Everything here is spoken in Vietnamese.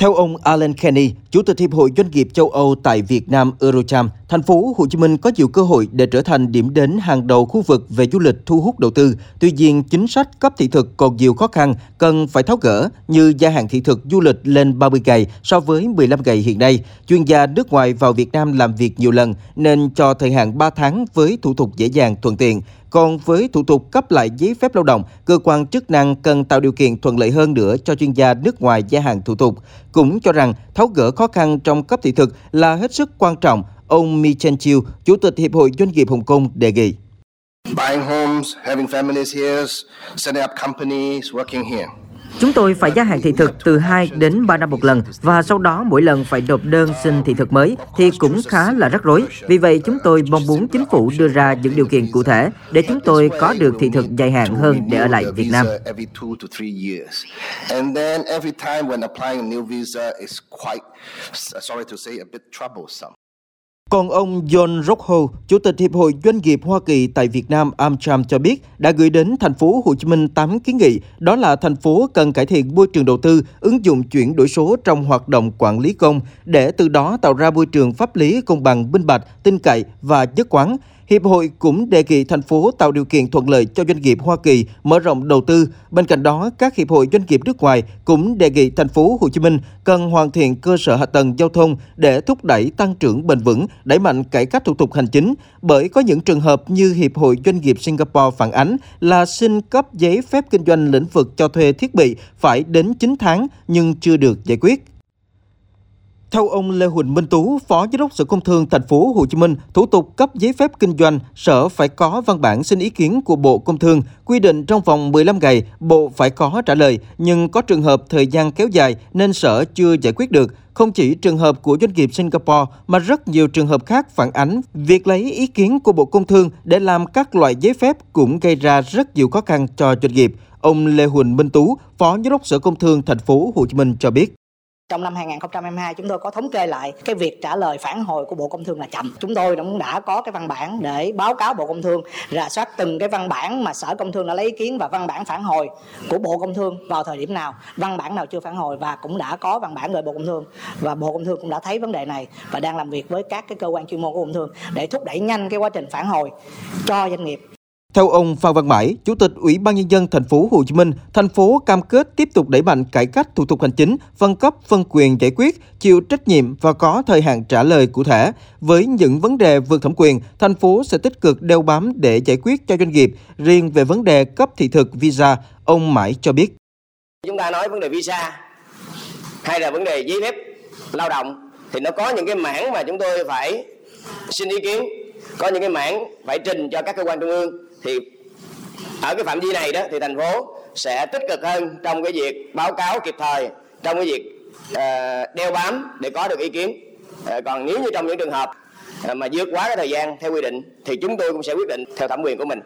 Theo ông Alan Kenny, Chủ tịch Hiệp hội Doanh nghiệp châu Âu tại Việt Nam Eurocharm, thành phố Hồ Chí Minh có nhiều cơ hội để trở thành điểm đến hàng đầu khu vực về du lịch thu hút đầu tư. Tuy nhiên, chính sách cấp thị thực còn nhiều khó khăn cần phải tháo gỡ như gia hạn thị thực du lịch lên 30 ngày so với 15 ngày hiện nay. Chuyên gia nước ngoài vào Việt Nam làm việc nhiều lần nên cho thời hạn 3 tháng với thủ tục dễ dàng thuận tiện. Còn với thủ tục cấp lại giấy phép lao động, cơ quan chức năng cần tạo điều kiện thuận lợi hơn nữa cho chuyên gia nước ngoài gia hạn thủ tục. Cũng cho rằng tháo gỡ khó khăn trong cấp thị thực là hết sức quan trọng, ông Mi Chen Chiu, Chủ tịch Hiệp hội Doanh nghiệp Hồng Kông đề nghị. Buying homes, having families here, setting up companies, working here. Chúng tôi phải gia hạn thị thực từ 2 đến 3 năm một lần và sau đó mỗi lần phải nộp đơn xin thị thực mới thì cũng khá là rắc rối. Vì vậy chúng tôi mong muốn chính phủ đưa ra những điều kiện cụ thể để chúng tôi có được thị thực dài hạn hơn để ở lại Việt Nam. Còn ông John Rockho, Chủ tịch Hiệp hội Doanh nghiệp Hoa Kỳ tại Việt Nam AmCham cho biết đã gửi đến thành phố Hồ Chí Minh 8 kiến nghị, đó là thành phố cần cải thiện môi trường đầu tư, ứng dụng chuyển đổi số trong hoạt động quản lý công để từ đó tạo ra môi trường pháp lý công bằng, minh bạch, tin cậy và nhất quán. Hiệp hội cũng đề nghị thành phố tạo điều kiện thuận lợi cho doanh nghiệp Hoa Kỳ mở rộng đầu tư. Bên cạnh đó, các hiệp hội doanh nghiệp nước ngoài cũng đề nghị thành phố Hồ Chí Minh cần hoàn thiện cơ sở hạ tầng giao thông để thúc đẩy tăng trưởng bền vững, đẩy mạnh cải cách thủ tục hành chính. Bởi có những trường hợp như Hiệp hội Doanh nghiệp Singapore phản ánh là xin cấp giấy phép kinh doanh lĩnh vực cho thuê thiết bị phải đến 9 tháng nhưng chưa được giải quyết. Theo ông Lê Huỳnh Minh Tú, Phó Giám đốc Sở Công Thương Thành phố Hồ Chí Minh, thủ tục cấp giấy phép kinh doanh, Sở phải có văn bản xin ý kiến của Bộ Công Thương, quy định trong vòng 15 ngày Bộ phải có trả lời, nhưng có trường hợp thời gian kéo dài nên Sở chưa giải quyết được. Không chỉ trường hợp của doanh nghiệp Singapore mà rất nhiều trường hợp khác phản ánh việc lấy ý kiến của Bộ Công Thương để làm các loại giấy phép cũng gây ra rất nhiều khó khăn cho doanh nghiệp. Ông Lê Huỳnh Minh Tú, Phó Giám đốc Sở Công Thương Thành phố Hồ Chí Minh cho biết. Trong năm 2022 chúng tôi có thống kê lại cái việc trả lời phản hồi của Bộ Công Thương là chậm. Chúng tôi cũng đã có cái văn bản để báo cáo Bộ Công Thương rà soát từng cái văn bản mà Sở Công Thương đã lấy ý kiến và văn bản phản hồi của Bộ Công Thương vào thời điểm nào, văn bản nào chưa phản hồi và cũng đã có văn bản gửi Bộ Công Thương và Bộ Công Thương cũng đã thấy vấn đề này và đang làm việc với các cái cơ quan chuyên môn của Bộ Công Thương để thúc đẩy nhanh cái quá trình phản hồi cho doanh nghiệp. Theo ông Phan Văn Mãi, Chủ tịch Ủy ban nhân dân thành phố Hồ Chí Minh, thành phố cam kết tiếp tục đẩy mạnh cải cách thủ tục hành chính, phân cấp, phân quyền giải quyết, chịu trách nhiệm và có thời hạn trả lời cụ thể. Với những vấn đề vượt thẩm quyền, thành phố sẽ tích cực đeo bám để giải quyết cho doanh nghiệp. Riêng về vấn đề cấp thị thực visa, ông Mãi cho biết. Chúng ta nói vấn đề visa hay là vấn đề giấy phép lao động thì nó có những cái mảng mà chúng tôi phải xin ý kiến, có những cái mảng phải trình cho các cơ quan trung ương thì ở cái phạm vi này đó thì thành phố sẽ tích cực hơn trong cái việc báo cáo kịp thời trong cái việc uh, đeo bám để có được ý kiến. Uh, còn nếu như trong những trường hợp uh, mà vượt quá cái thời gian theo quy định thì chúng tôi cũng sẽ quyết định theo thẩm quyền của mình.